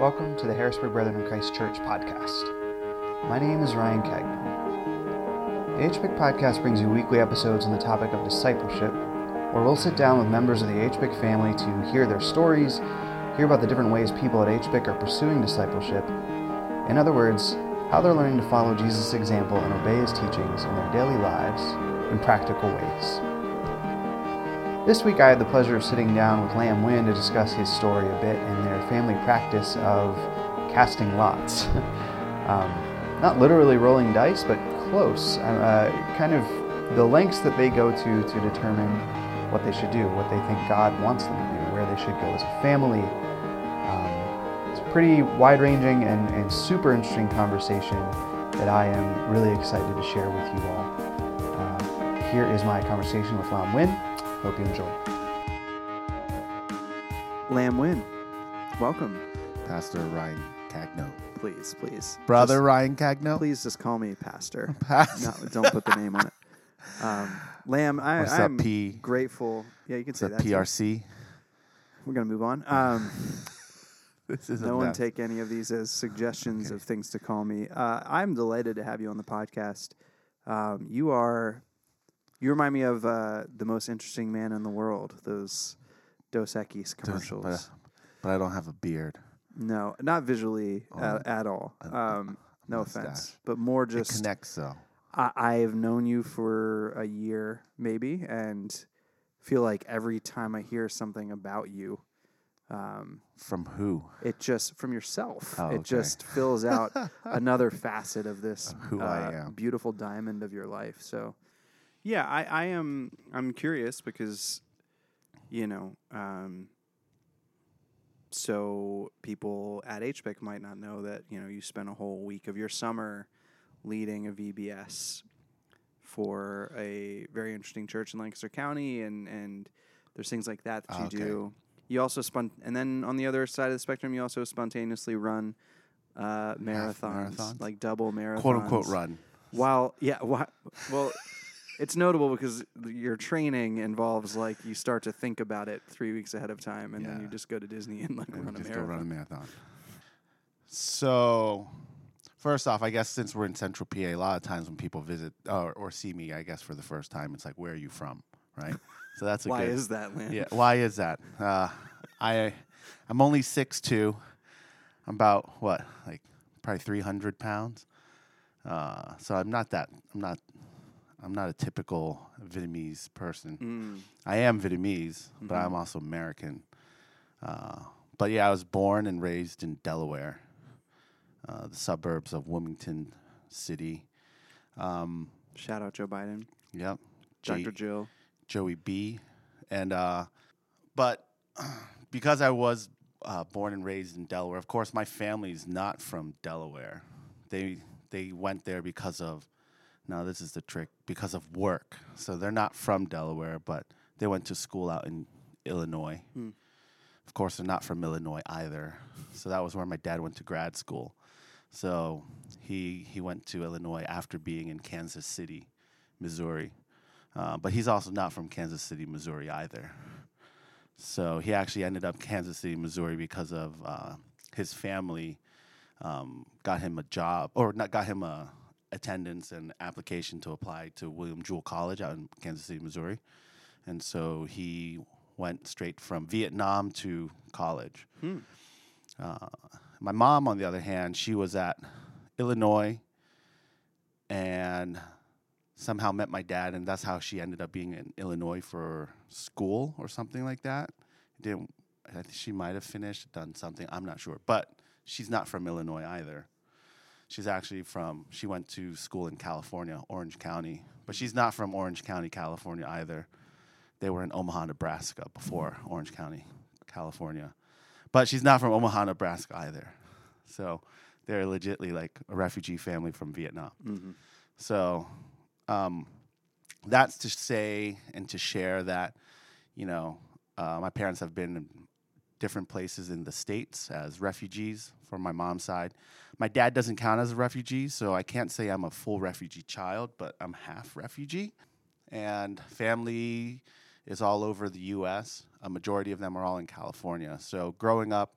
Welcome to the Harrisburg Brethren in Christ Church podcast. My name is Ryan Cagnon. The HBIC podcast brings you weekly episodes on the topic of discipleship, where we'll sit down with members of the HBIC family to hear their stories, hear about the different ways people at HBIC are pursuing discipleship. In other words, how they're learning to follow Jesus' example and obey his teachings in their daily lives in practical ways. This week, I had the pleasure of sitting down with Lam Nguyen to discuss his story a bit and their family practice of casting lots. um, not literally rolling dice, but close. Uh, kind of the lengths that they go to to determine what they should do, what they think God wants them to do, where they should go as a family. Um, it's a pretty wide ranging and, and super interesting conversation that I am really excited to share with you all. Uh, here is my conversation with Lam Nguyen. Hope you enjoy. Lam Nguyen, welcome. Pastor Ryan Cagno. Please, please. Brother Just- Ryan Cagno? Please just call me Pastor. Pastor. No, don't put the name on it. Um, Lam, I, What's I'm up, P? grateful. Yeah, you can What's say up, that. too. PRC? We're gonna move on. Um, This is no one mess. take any of these as suggestions Okay. of things to call me. Uh, I'm delighted to have you on the podcast. Um, you are, you remind me of uh, the most interesting man in the world. Those Dos Equis commercials. But, but I don't have a beard. no, not visually Oh, uh, at all. a- Um, no mustache. offense, but more It just connects, though. I, I have known you for a year, maybe, and feel like every time I hear something about you, um, From who? it just from yourself, Oh, it just fills out another facet of this Of who I uh, am. beautiful diamond of your life. So, yeah, I, I am. I'm curious because, you know, um, so people at HBIC might not know that you know you spent a whole week of your summer leading a VBS for a very interesting church in Lancaster County, and and there's things like that that you Okay. do. You also spun, and then on the other side of the spectrum, you also spontaneously run uh, marathons, marathons? like double marathons, Quote unquote run. While yeah, whi- well, it's notable because your training involves like you start to think about it three weeks ahead of time, and then you just go to Disney and like and run a just go marathon. run a marathon. So, first off, I guess since we're in Central PA, a lot of times when people visit or, or see me, I guess for the first time, it's like, "Where are you from?" Right. So that's a Why good. is that, Lynn? Yeah. Why is that? Uh, I I'm only six two. I'm about what like probably three hundred pounds. Uh, so I'm not that. I'm not. I'm not a typical Vietnamese person. Mm. I am Vietnamese, but Mhm. I'm also American. Uh, but yeah, I was born and raised in Delaware, uh, the suburbs of Wilmington City. Um, Shout out Joe Biden, yep. Dr. J- Jill. Joey B. And uh, but because I was uh, born and raised in Delaware, of course, my family's not from Delaware. They they went there because of now this is the trick because of work. So they're not from Delaware, but they went to school out in Illinois. Hmm. Of course, they're not from Illinois either. So that was where my dad went to grad school. So he he went to Illinois after being in Kansas City, Missouri. Uh, but he's also not from Kansas City, Missouri either. So he actually ended up Kansas City, Missouri because of uh, his family um, got him a job or not got him a attendance and application to apply to William Jewell College out in Kansas City, Missouri. And so he went straight from Vietnam to college. Hmm. Uh, my mom, on the other hand, she was at Illinois and somehow met my dad, and that's how she ended up being in Illinois for school or something like that. Didn't I think she might have finished, done something. I'm not sure, but she's not from Illinois either. She's actually from. She went to school in California, Orange County, but she's not from Orange County, California either. They were in Omaha, Nebraska before Orange County, California, but she's not from Omaha, Nebraska either. So they're legitly like a refugee family from Vietnam. Mm-hmm. So um, that's to say and to share that, you know, uh, my parents have been different places in the States as refugees from my mom's side. My dad doesn't count as a refugee, so I can't say I'm a full refugee child, but I'm half refugee. And family is all over the US. A majority of them are all in California. So growing up,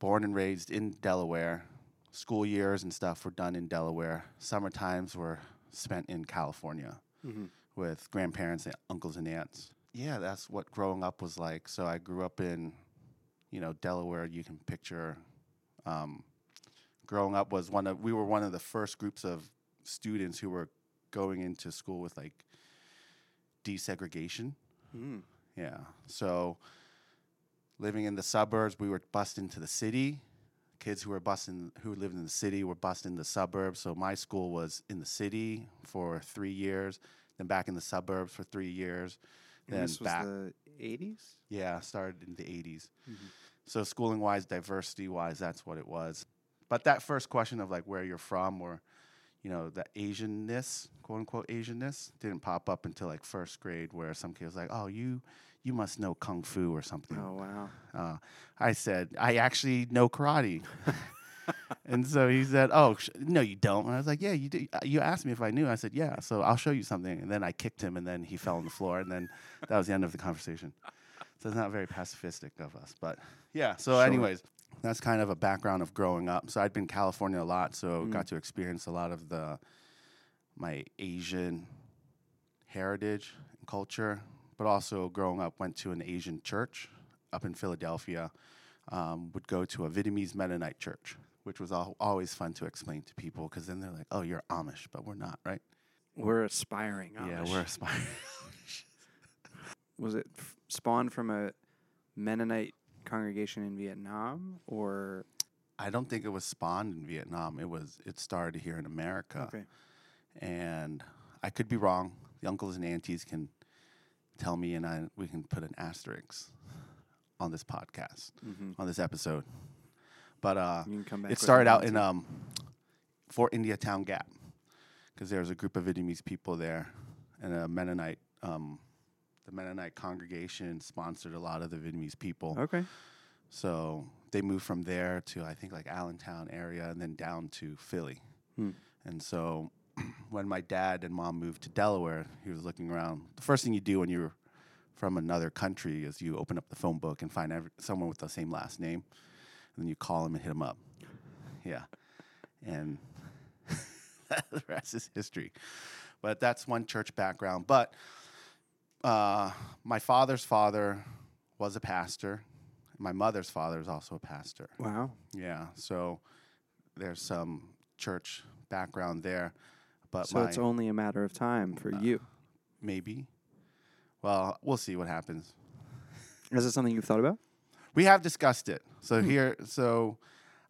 born and raised in Delaware. School years and stuff were done in Delaware. Summer times were spent in California Mm-hmm. with grandparents and uncles and aunts. Yeah, that's what growing up was like. So I grew up in, you know, Delaware. You can picture. Um, growing up was one of we were one of the first groups of students who were going into school with like desegregation. Mm. Yeah. So living in the suburbs, we were bused into the city. Kids who were bused in, who lived in the city were bused in the suburbs. So my school was in the city for three years, then back in the suburbs for three years, And then this was back. the 80s? yeah, started in the 80s. Mhm. So schooling wise, diversity wise, that's what it was. But that first question of like where you're from or, you know, the Asianness, quote unquote Asianness, didn't pop up until like first grade where some kid was like, oh, you you must know kung fu or something. Oh, wow. Uh, I said, I actually know karate. and so he said, Oh, sh- no, you don't. And I was like, Yeah, you do. Uh, You asked me if I knew. I said, Yeah. So I'll show you something. And then I kicked him, and then he fell on the floor. And then that was the end of the conversation. So it's not very pacifistic of us. But yeah. So, Sure. anyways, that's kind of a background of growing up. So I'd been in California a lot. So Mm. got to experience a lot of the my Asian heritage and culture, but also growing up went to an Asian church up in Philadelphia. Um, would go to a Vietnamese Mennonite church, which was al- always fun to explain to people because then they're like, "Oh, you're Amish," but we're not, right? We're aspiring. Amish. Yeah, we're aspiring. Was it f- spawned from a Mennonite congregation in Vietnam or? I don't think it was spawned in Vietnam. It was it started here in America, Okay. and I could be wrong. The uncles and aunties can tell me, and I we can put an asterisk on this podcast Mm-hmm. on this episode. But uh, You can come back. it started out in um, Fort Indiantown Gap because there was a group of Vietnamese people there, and a Mennonite. Um, the Mennonite congregation sponsored a lot of the Vietnamese people, Okay. so they moved from there to I think like Allentown area, and then down to Philly. Hmm. And so, when my dad and mom moved to Delaware, he was looking around. The first thing you do when you're from another country is you open up the phone book and find every, someone with the same last name, then you call them and hit them up. Yeah, and the rest is history. But that's one church background. But uh, my father's father was a pastor. My mother's father is also a pastor. Wow. Yeah, so there's some church background there. But So my, it's only a matter of time for Uh, you. maybe. Well, we'll see what happens. Is it something you've thought about? We have discussed it. So Hmm. here, so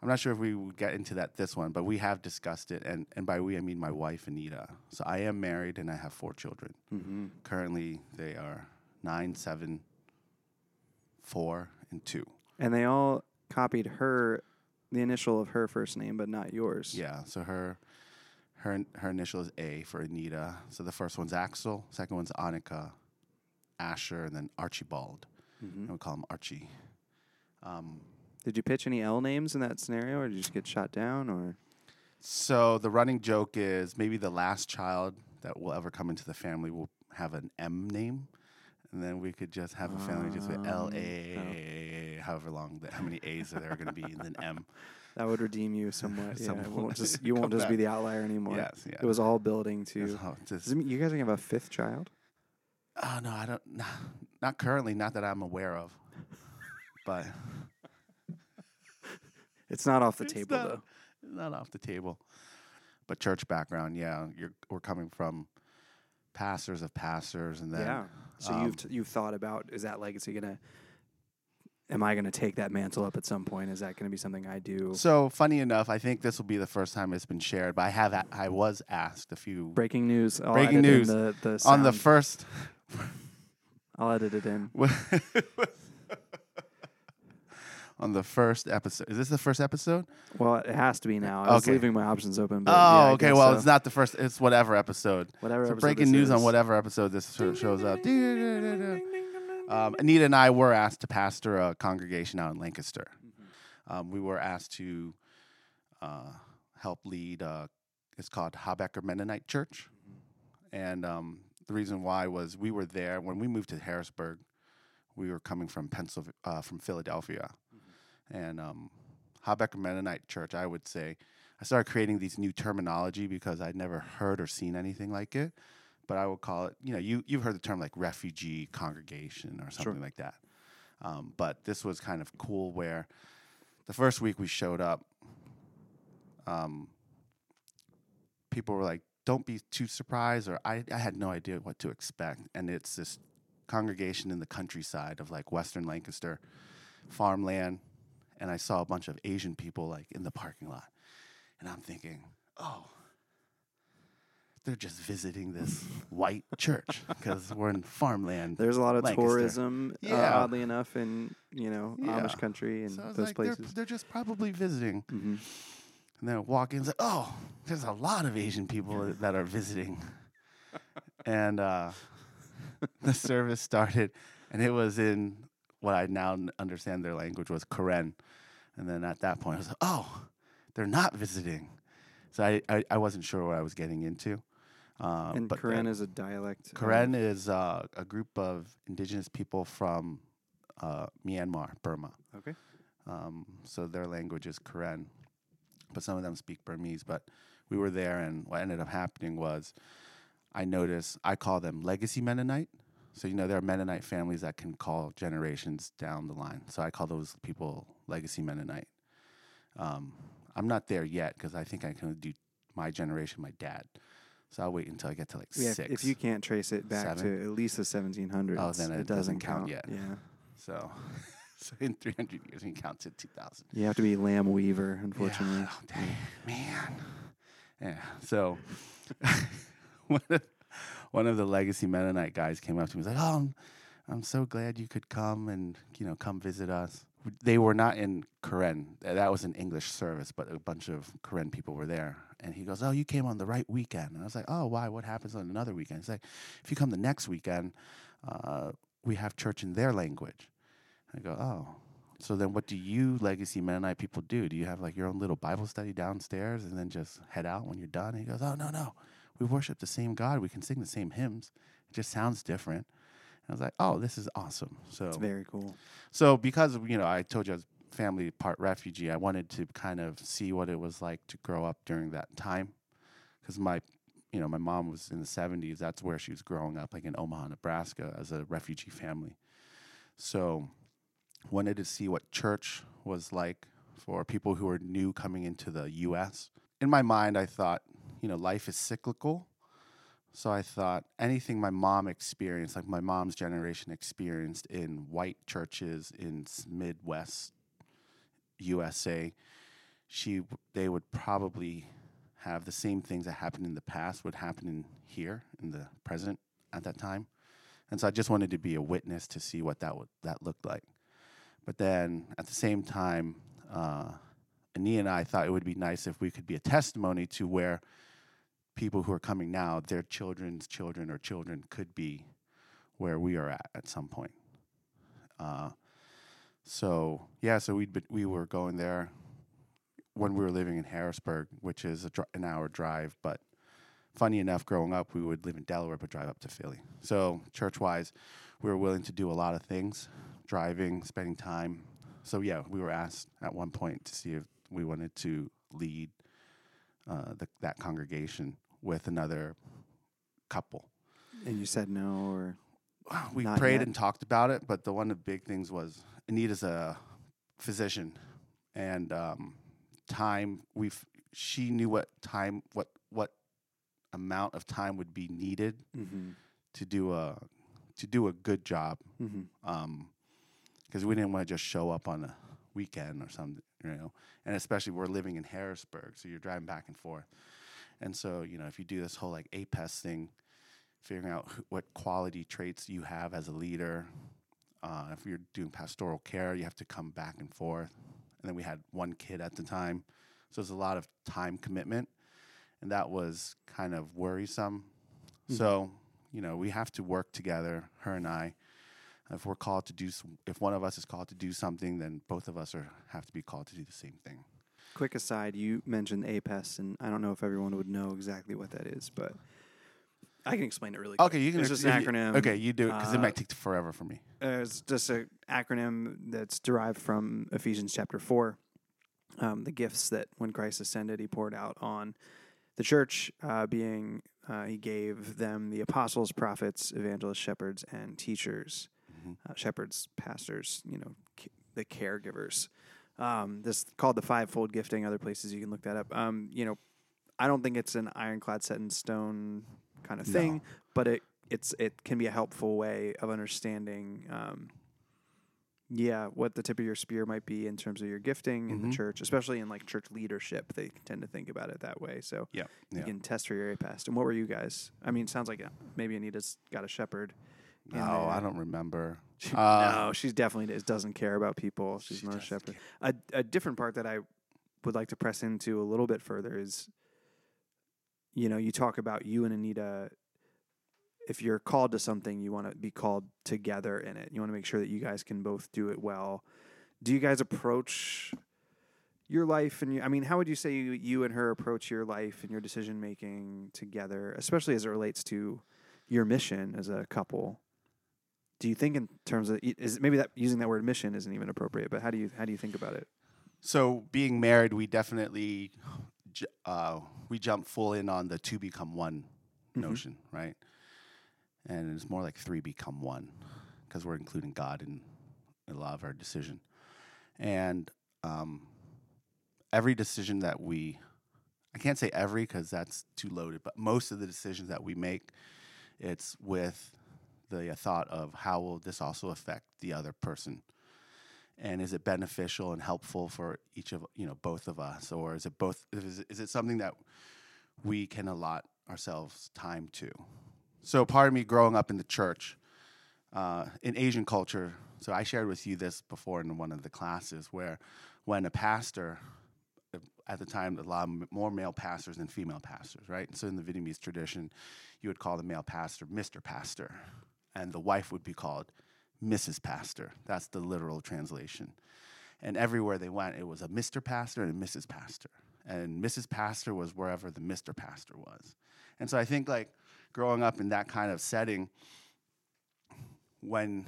I'm not sure if we would get into that this one, but we have discussed it, and and by we I mean my wife Anita. So I am married and I have four children. Mm-hmm. Currently, they are nine, seven, four, and two. And they all copied her, the initial of her first name, but not yours. Yeah. So her her her initial is A for Anita. So the first one's Axel, second one's Annika, Asher, and then Archibald. hmm And we call him Archie. Um, Did you pitch any L names in that scenario, or did you just get shot down, or? so the running joke is maybe the last child that will ever come into the family will have an M name. And then we could just have a family just with L A, Um, however long, that, how many A's are there going to be, and then M. That would redeem you somewhat. yeah, won't just you won't just be the outlier anymore. Yes, yeah. It was all building to. Does just- you guys are gonna have a fifth child? Oh no, I don't. Nah, not currently, not that I'm aware of. But It's not off the It's table not- though. not off the table. But church background, yeah, you're we're coming from pastors of pastors, and then yeah. So um, you've t- you've thought about is that legacy gonna? Am I gonna take that mantle up at some point? Is that gonna be something I do? So funny enough, I think this will be the first time it's been shared. But I have a- I was asked a few Breaking news. I'll Breaking news. The, the on the first. I'll edit it in. on the first episode. Is this the first episode? Well, it has to be now. I was Okay. leaving my options open. But oh, yeah, okay. Well, so. it's not the first. It's whatever episode. whatever. So episode breaking news on whatever episode this sho- shows up. Um, Anita and I were asked to pastor a congregation out in Lancaster. Um, we were asked to uh, help lead. Uh, it's called Habecker Mennonite Church, and um, the reason why was we were there when we moved to Harrisburg. We were coming from Pennsylvania, uh, from Philadelphia, and um, Habecker Mennonite Church, I would say, I started creating these new terminology because I'd never heard or seen anything like it. But I would call it, you know, you you've heard the term like refugee congregation or something Sure. like that. Um, but this was kind of cool where the first week we showed up, um, people were like, "Don't be too surprised," or I, I had no idea what to expect. And it's this congregation in the countryside of like Western Lancaster, farmland, and I saw a bunch of Asian people like in the parking lot, and I'm thinking, "Oh." They're just visiting this white church because we're in farmland. There's a lot of Lancaster. tourism, uh, oddly enough, in you know Yeah. Amish country and So those like, they're, places. they're just probably visiting. hmm And then I walk in and say, oh, there's a lot of Asian people that are visiting. and uh, the service started, and it was in what I now understand their language was Karen. And then at that point, I was like, oh, they're not visiting. So I, I, I wasn't sure what I was getting into. Uh, and but Karen is a dialect. of- Karen is uh, a group of indigenous people from uh, Myanmar, Burma. Okay. Um, so their language is Karen, but some of them speak Burmese. But we were there, and what ended up happening was I noticed I call them legacy Mennonite. So you know there are Mennonite families that can call generations down the line. So I call those people legacy Mennonite. Um, I'm not there yet because I think I can do my generation, my dad. So I'll wait until I get to like Yeah, if- six. if you can't trace it back seven. to at least the 1700s, Oh, then it it doesn't doesn't count count yet. Yeah, So, so in 300 years, we can count to 2000. you have to be Lam Weaver, unfortunately. Yeah. Oh, dang, man. Yeah. So, one of, one of the legacy Mennonite guys came up to me. He was like, "Oh, I'm, I'm so glad you could come and you know come visit us." They were not in Karen. That was an English service, but a bunch of Karen people were there. And he goes, "Oh, you came on the right weekend." And I was like, "Oh, why? What happens on another weekend?" He's like, "If you come the next weekend, uh, we have church in their language." I go, "Oh." So then, what do you legacy Mennonite people do? Do you have like your own little Bible study downstairs and then just head out when you're done? And he goes, "Oh no, no, we worship the same God. We can sing the same hymns. It just sounds different." And I was like, "Oh, this is awesome." So, It's very cool. so because you know, I told you I was family part refugee. I wanted to kind of see what it was like to grow up during that time, because my, you know, my mom was in the '70s. That's where she was growing up, like in Omaha, Nebraska, as a refugee family. So, wanted to see what church was like for people who are new coming into the U.S. In my mind, I thought, you know, life is cyclical. So I thought anything my mom experienced, like my mom's generation experienced in white churches in Midwest USA, she they would probably have the same things that happened in the past would happen in here in the present at that time. And so I just wanted to be a witness to see what that would that looked like. But then at the same time, uh, Anita and I thought it would be nice if we could be a testimony to where people who are coming now, their children's children or children could be where we are at at some point. Uh, so yeah, so we we were going there when we were living in Harrisburg, which is a dr- an hour drive. But funny enough, growing up, we would live in Delaware but drive up to Philly. So church wise, we were willing to do a lot of things, driving, spending time. So yeah, we were asked at one point to see if we wanted to lead uh, the, that congregation with another couple. And you said no, or We prayed yet. and talked about it, but the one of the big things was Anita's a physician, and um, time. We she knew what time what what amount of time would be needed mm-hmm. to do a to do a good job Mm-hmm. because we didn't want to just show up on a weekend or something, you know. And especially we're living in Harrisburg, so you're driving back and forth. And so, you know, if you do this whole like APES thing, figuring out who, what quality traits you have as a leader, uh, if you're doing pastoral care, you have to come back and forth. And then we had one kid at the time, so there's a lot of time commitment, and that was kind of worrisome. Mhm. So, you know, we have to work together, her and I. If we're called to do, if one of us is called to do something, then both of us are have to be called to do the same thing. Quick aside, you mentioned APES, and I don't know if everyone would know exactly what that is, but I can explain it really quick. Okay, you can. It's just an you- acronym. Okay, you do it because it Uh, might take forever for me. Uh, it's just an acronym that's derived from Ephesians chapter 4. um, the gifts that when Christ ascended, he poured out on the church, uh, being uh, he gave them the apostles, prophets, evangelists, shepherds, and teachers. Mm-hmm. Uh, shepherds, pastors, you know, c- the caregivers. Um, this called the fivefold gifting. Other places you can look that up. Um, you know, I don't think it's an ironclad set in stone kind of thing, No. but it it's it can be a helpful way of understanding. Um, yeah, what the tip of your spear might be in terms of your gifting in Mhm. the church, especially in like church leadership. They tend to think about it that way. So Yeah. you Yeah. can test for your APEST. And what were you guys? I mean, it sounds like uh, maybe Anita's got a shepherd. No, I don't remember. She- Uh, no, she's definitely is, doesn't care about people. She's She not a shepherd. A, a different part that I would like to press into a little bit further is, you know, you talk about you and Anita. If you're called to something, you want to be called together in it. You want to make sure that you guys can both do it well. Do you guys approach your life and you, I mean, how would you say you, you and her approach your life and your decision making together, especially as it relates to your mission as a couple? Do you think in terms of is maybe that using that word mission isn't even appropriate, but how do you how do you think about it? So being married, we definitely uh, we jump full in on the two become one Mhm. notion, right? And it's more like three become one because we're including God in a lot of our decision. And um, every decision that we, I can't say every because that's too loaded, but most of the decisions that we make, it's with the thought of how will this also affect the other person? And is it beneficial and helpful for each of you know both of us? Or is it both is is it something that we can allot ourselves time to? So part of me growing up in the church uh, in asian culture so i shared with you this before in one of the classes where when a pastor uh, at the time a lot more male pastors than female pastors right? So in the vietnamese tradition you would call the male pastor mr pastor and the wife would be called Mrs. Pastor. That's the literal translation. And everywhere they went, it was a Mr. Pastor and a Mrs. Pastor. And Mrs. Pastor was wherever the Mr. Pastor was. And so I think, like, growing up in that kind of setting, when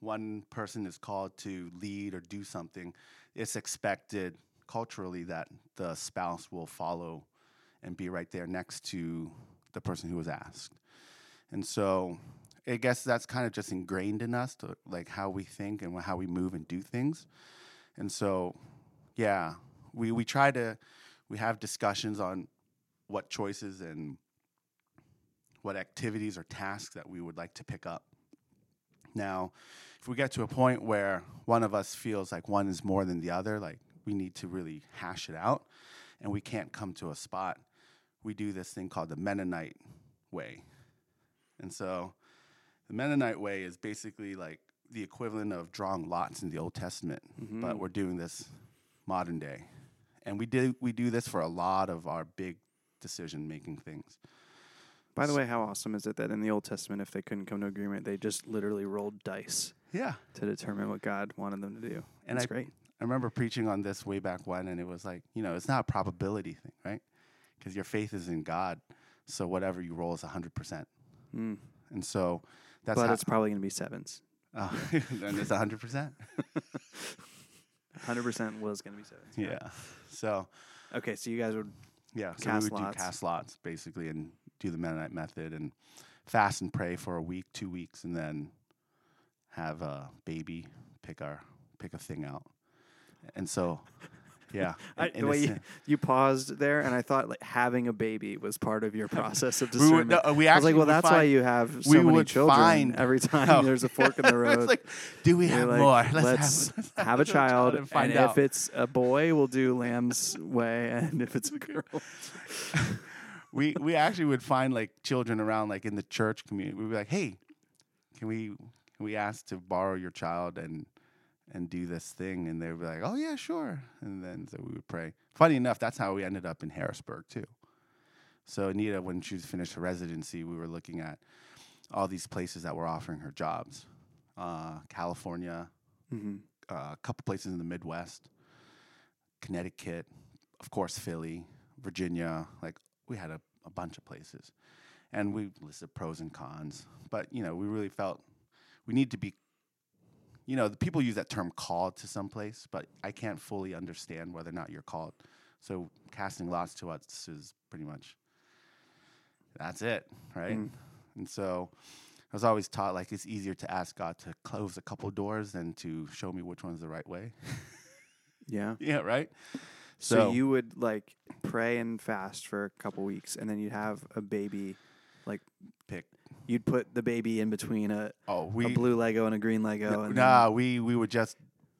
one person is called to lead or do something, it's expected culturally that the spouse will follow and be right there next to the person who was asked. And so I guess that's kind of just ingrained in us to like how we think and how we move and do things. And so, yeah, we, we try to, we have discussions on what choices and what activities or tasks that we would like to pick up. Now, if we get to a point where one of us feels like one is more than the other, like we need to really hash it out and we can't come to a spot, we do this thing called the Mennonite way. And so the Mennonite way is basically like the equivalent of drawing lots in the Old Testament, but we're doing this modern day. And we do we do this for a lot of our big decision making things. By the way, how awesome is it that in the Old Testament, if they couldn't come to agreement, they just literally rolled dice Yeah. to determine what God wanted them to do? And That's I- great. I remember preaching on this way back when, and it was like, you know, it's not a probability thing, right? Because your faith is in God, so whatever you roll is hundred percent. Mm. And so that's But how, it's probably going to be sevens. uh, and it's hundred percent. 100% was going to be sevens. Yeah. So Okay, so you guys would. yeah, so Cast we would lots. do cast lots basically, and do the Mennonite method, and fast and pray for a week, two weeks, and then have a baby pick our pick a thing out. And so, yeah, I, the way you, uh, you paused there, and I thought like having a baby was part of your process of we discernment. would, no, we I was like, well, that's why you have so we many children. find- Every time No. there's a fork in the road. it's like, do we have like, more? Let's, have, let's have a child, and, find if out. it's a boy, we'll do Lam's way, and if it's a girl, we we actually would find like children around like in the church community. We'd be like, hey, can we can we ask to borrow your child and and do this thing? And they'd be like, oh yeah, sure. And then so we would pray. Funny enough, that's how we ended up in Harrisburg too. So Anita, when she finished her residency, we were looking at all these places that were offering her jobs. Uh, California, mm-hmm. uh, a couple places in the Midwest, Connecticut, of course, Philly, Virginia. Like we had a, a bunch of places, and we listed pros and cons. But you know, we really felt we need to be, you know, the people use that term called to some place, but I can't fully understand whether or not you're called. So casting lots to us is pretty much that's it, right? Mm. And so I was always taught like it's easier to ask God to close a couple doors than to show me which one's the right way. Yeah. yeah, right. So, So- you would like pray and fast for a couple weeks, and then you'd have a baby. Like Pick. You'd put the baby in between a, Oh, we a blue Lego and a green Lego. No, and nah, we we would just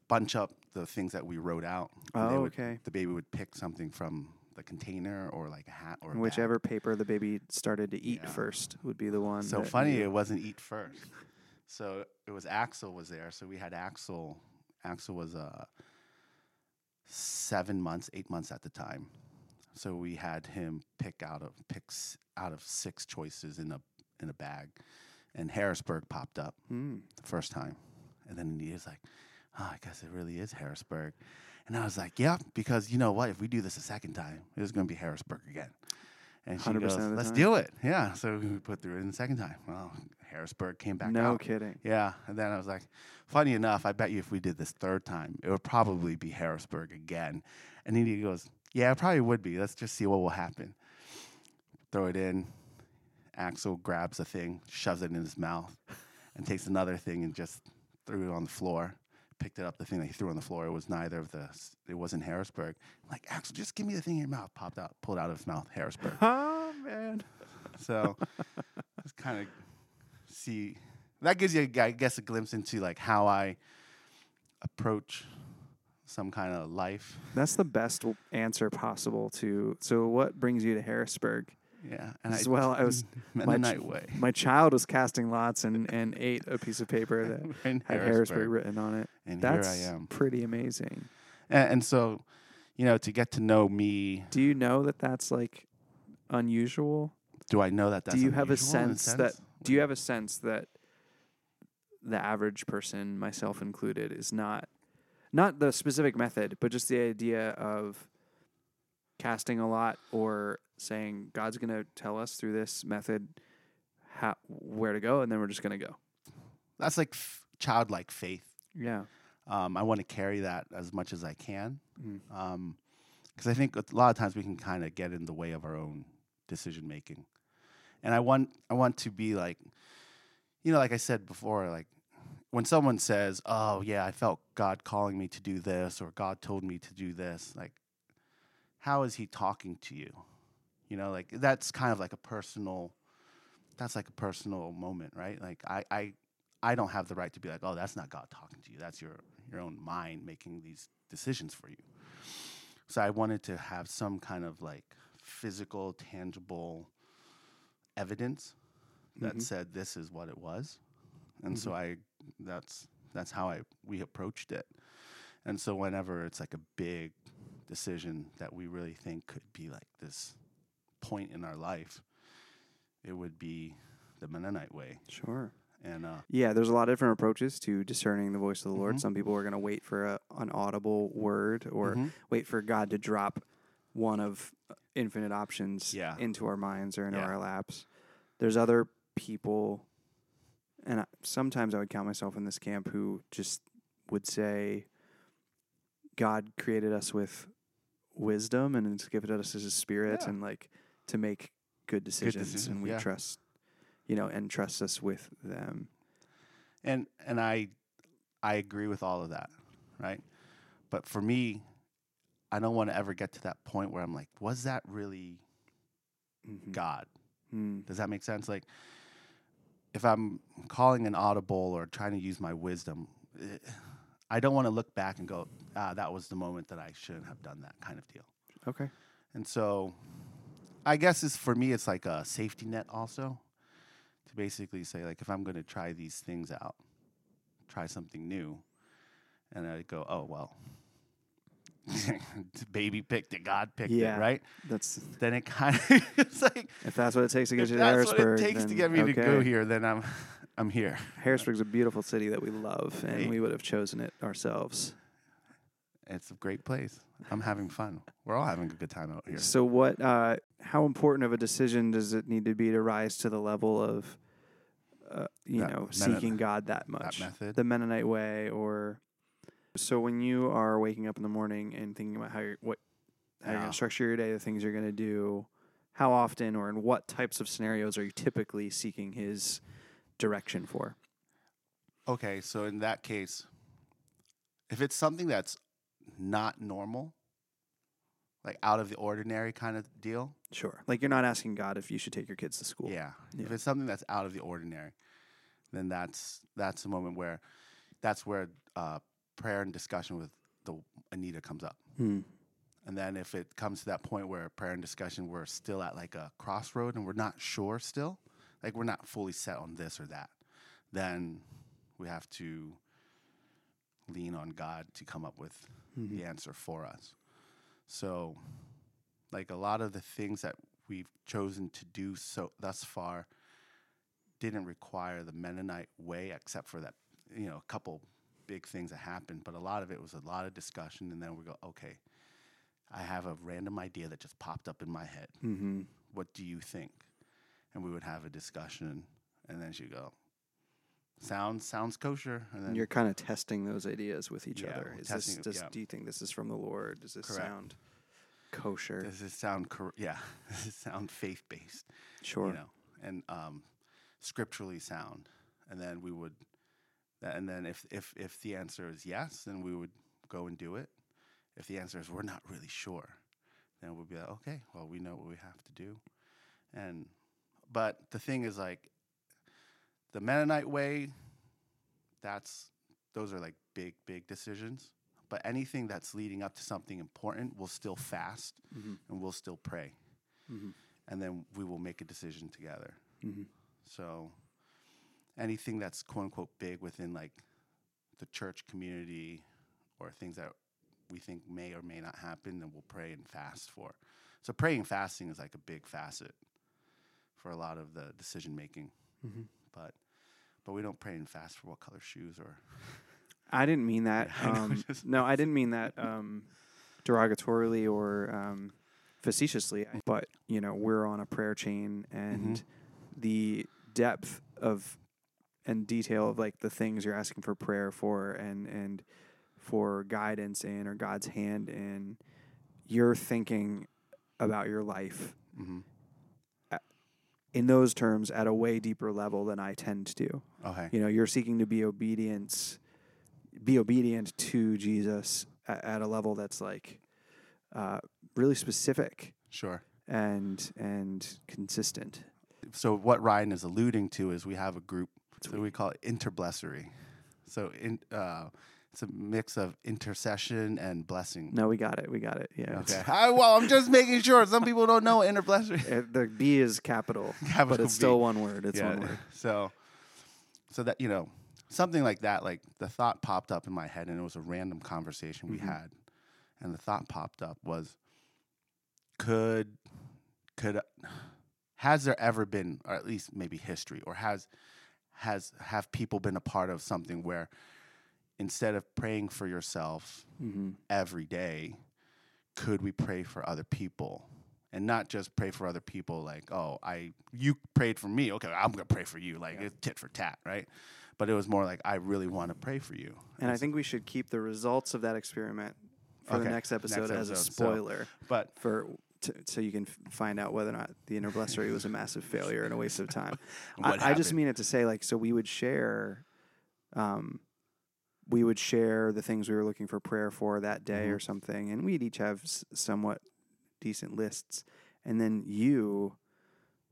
bunch up the things that we wrote out. and then- they oh, would- okay. The baby would pick something from the container or like a hat or a And bag. whichever paper the baby started to eat Yeah. first would be the one. So funny, you- it wasn't eat first. So it was Axel was there. So we had Axel. Axel was uh, seven months, eight months at the time. So we had him pick out of picks out of six choices in a in a bag, and Harrisburg popped up Hmm. the first time, and then he was like, "Oh, I guess it really is Harrisburg," and I was like, "Yeah, because you know what? If we do this a second time, it's going to be Harrisburg again." And she 100% goes, "Let's time. do it." Yeah, so we put through it in the second time. Well, Harrisburg came back no out. kidding. Yeah, and then I was like, "Funny enough, I bet you if we did this third time, it would probably be Harrisburg again." And then he goes, "Yeah, it probably would be. Let's just see what will happen." Throw it in. Axel grabs a thing, shoves it in his mouth, and takes another thing and just threw it on the floor. Picked it up, the thing that he threw on the floor. It was neither of the. It wasn't Harrisburg. I'm like Axel, just give me the thing in your mouth. Popped out, pulled out of his mouth, Harrisburg. Oh man. So just kind of see that gives you, I guess, a glimpse into like how I approach some kind of life. That's the best answer possible to. So what brings you to Harrisburg? Yeah, and As well, I was my way. My child was casting lots and, and ate a piece of paper that had Harrisburg written on it. and That's here I am. pretty amazing. And, and so, you know, to get to know me, Do you know that that's like unusual? do I know that that's do you have a in sense that do you have a sense that the average person, myself included, is not not the specific method, but just the idea of casting a lot or saying God's going to tell us through this method how where to go, and then we're just going to go. that's like f- childlike faith. Yeah. Um, I want to carry that as much as I can. Mm. because I think a lot of times we can kind of get in the way of our own decision making, and I want I want to be like, you know, like I said before, like when someone says, "Oh yeah, I felt God calling me to do this," or "God told me to do this," like, how is He talking to you? You know, like that's kind of like a personal, that's like a personal moment, right? Like I I I don't have the right to be like, "Oh, that's not God talking to you. That's your your own mind making these decisions for you." So I wanted to have some kind of like physical, tangible evidence that Mhm. said this is what it was. And so I that's that's how I we approached it. And so whenever it's like a big decision that we really think could be like this point in our life, it would be the Mennonite way. Sure. And uh Yeah, there's a lot of different approaches to discerning the voice of the Lord. Mhm. Some people are going to wait for a, an audible word or mhm. wait for God to drop one of uh, infinite options Yeah. into our minds or into Yeah. our laps. There's other people, and I, sometimes I would count myself in this camp who just would say, God created us with wisdom and has given to us His Spirit Yeah. and like to make good decisions, decisions, and we yeah. trust, you know, and trust us with them. and and I I agree with all of that, right? But for me, I don't want to ever get to that point where I'm like, was that really Mhm. God? Mm. Does that make sense? Like, if I'm calling an audible or trying to use my wisdom, eh, I don't want to look back and go, ah, that was the moment that I shouldn't have done that kind of deal. Okay. And so, I guess it's for me, it's like a safety net also to basically say, like, if I'm going to try these things out, try something new, and I go, oh, well, baby picked it, God picked Yeah. it, right? That's Then it kind of, it's like, if that's what it takes to get you to that's what it takes to get me to go here, then I'm, I'm here. Harrisburg's a beautiful city that we love, and Hey. we would have chosen it ourselves. It's a great place. I'm having fun. We're all having a good time out here. So, what? Uh, how important of a decision does it need to be to rise to the level of uh, you That know, Mennonite- seeking God that much. That method? The Mennonite way, or so when you are waking up in the morning and thinking about how you're what how you're gonna structure your day, the things you're gonna do, how often or in what types of scenarios are you typically seeking His direction for? Okay, so in that case, if it's something that's not normal, like out of the ordinary kind of deal, Sure. Like you're not asking God if you should take your kids to school. yeah. If it's something that's out of the ordinary, then that's that's the moment where that's where uh, prayer and discussion with the Anita comes up. Hmm. And then if it comes to that point where prayer and discussion we're still at like a crossroad and we're not sure still, like we're not fully set on this or that, then we have to lean on God to come up with Mhm. the answer for us. So like a lot of the things that we've chosen to do so thus far didn't require the Mennonite way except for that you know a couple big things that happened but a lot of it was a lot of discussion and then we go okay I have a random idea that just popped up in my head Mm-hmm. what do you think and we would have a discussion and then she'd go sounds sounds kosher and then You're kind of testing those ideas with each Yeah, other. Is this, testing it, does, yeah. Do you think this is from the Lord? Does this Correct. sound kosher? does this sound cor- yeah does this sound faith based sure. you know, and um, scripturally sound. And then we would, and then if if if the answer is yes, then we would go and do it. If the answer is we're not really sure, then we'd be like, okay, well, we know what we have to do. And but the thing is, like, the Mennonite way, that's those are like big big decisions. But anything that's leading up to something important, we'll still fast Mm-hmm. and we'll still pray Mm-hmm. and then we will make a decision together. Mm-hmm. So anything that's quote unquote big within like the church community or things that we think may or may not happen, then we'll pray and fast for. So praying fasting is like a big facet for a lot of the decision making. Mm-hmm. But but we don't pray and fast for what color shoes or I didn't mean that. Yeah, I know, um, just- no, I didn't mean that um, derogatorily or um, facetiously. But you know, we're on a prayer chain, and Mhm. the depth of and detail of like the things you're asking for prayer for, and and for guidance in or God's hand in, you're thinking about your life mm-hmm. In those terms at a way deeper level than I tend to. okay. You know, you're seeking to be obedience, be obedient to Jesus at, at a level that's like uh, really specific Sure. and and consistent. So what Ryan is alluding to is we have a group so we call interblessery. So in uh, it's a mix of intercession and blessing. No, we got it. We got it. Yeah. Okay. I, well, I'm just making sure. Some people don't know what interblessery. uh, the B is capital, but Capital it's still one word. It's yeah. one word. So, so that you know, something like that. Like the thought popped up in my head, and it was a random conversation we Mhm. had, and the thought popped up was, could, could, has there ever been, or at least maybe history, or has, has have people been a part of something where, instead of praying for yourself Mm-hmm. every day, could we pray for other people? And not just pray for other people like, oh, I you prayed for me, okay, I'm gonna pray for you, like Yeah. it's tit for tat, right? But it was more like I really want to pray for you. And I think we should keep the results of that experiment for the Okay, next episode as a episode, so- spoiler. but for t- so you can find out whether or not the interblessery was a massive failure and a waste of time. I, I just mean it to say like so we would share, um, we would share the things we were looking for prayer for that day Mhm. or something, and we'd each have s- somewhat decent lists, and then you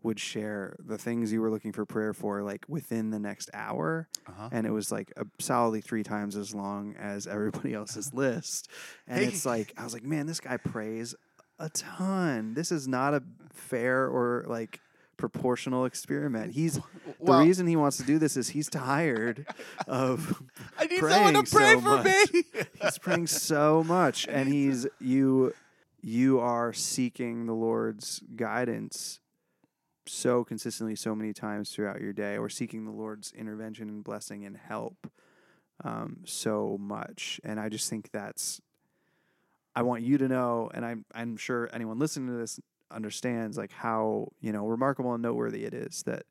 would share the things you were looking for prayer for like within the next hour uh-huh. and it was like a solidly three times as long as everybody else's list. And Hey. it's like I was like, man, this guy prays a ton. This is not a fair or like proportional experiment. He's the reason he wants to do this is he's tired of I need praying someone to pray so for much. me. he's praying so much and he's you you are seeking the Lord's guidance so consistently so many times throughout your day or seeking the Lord's intervention and blessing and help um, so much and I just think that's I want you to know and I'm I'm sure anyone listening to this understands like how you know remarkable and noteworthy it is that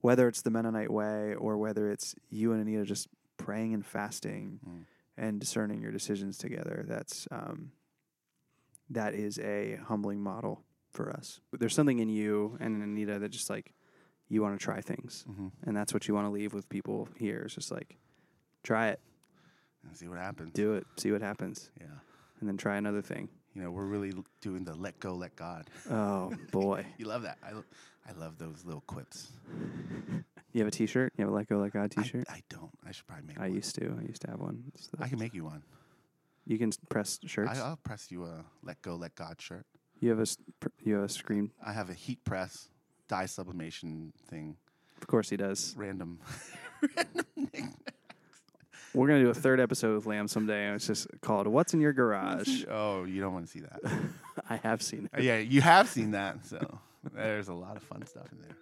whether it's the Mennonite way or whether it's you and Anita just praying and fasting Mm. and discerning your decisions together. That's um, that is a humbling model for us. There's something in you and in Anita that just like you want to try things, hmm and that's what you want to leave with people here. It's just like try it, And see what happens. do it, see what happens, Yeah. and then try another thing. You know, we're really doing the let go, let God. Oh boy, You love that. I, I love those little quips. you have a T-shirt? You have a Let Go Let God T-shirt? I, don't. I should probably make one. I, one. used to. I used to have one. The- I can make you one. you can press shirts. I, I'll press you a let go, let God shirt. you have a you have a screen. I have a heat press dye sublimation thing. Of course he does. Random. We're gonna do a third episode with Lam someday, and it's just called "What's in Your Garage." oh, you don't want to see that. I have seen Uh, it. yeah, you have seen that. So there's a lot of fun stuff in there.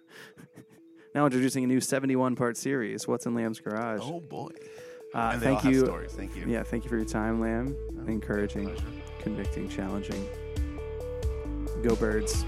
Now introducing a new 71 part series. What's in Lam's Garage? Oh boy. uh, thank you. Thank you. Yeah, thank you for your time, Lam. No, Encouraging, convicting, challenging. Go birds.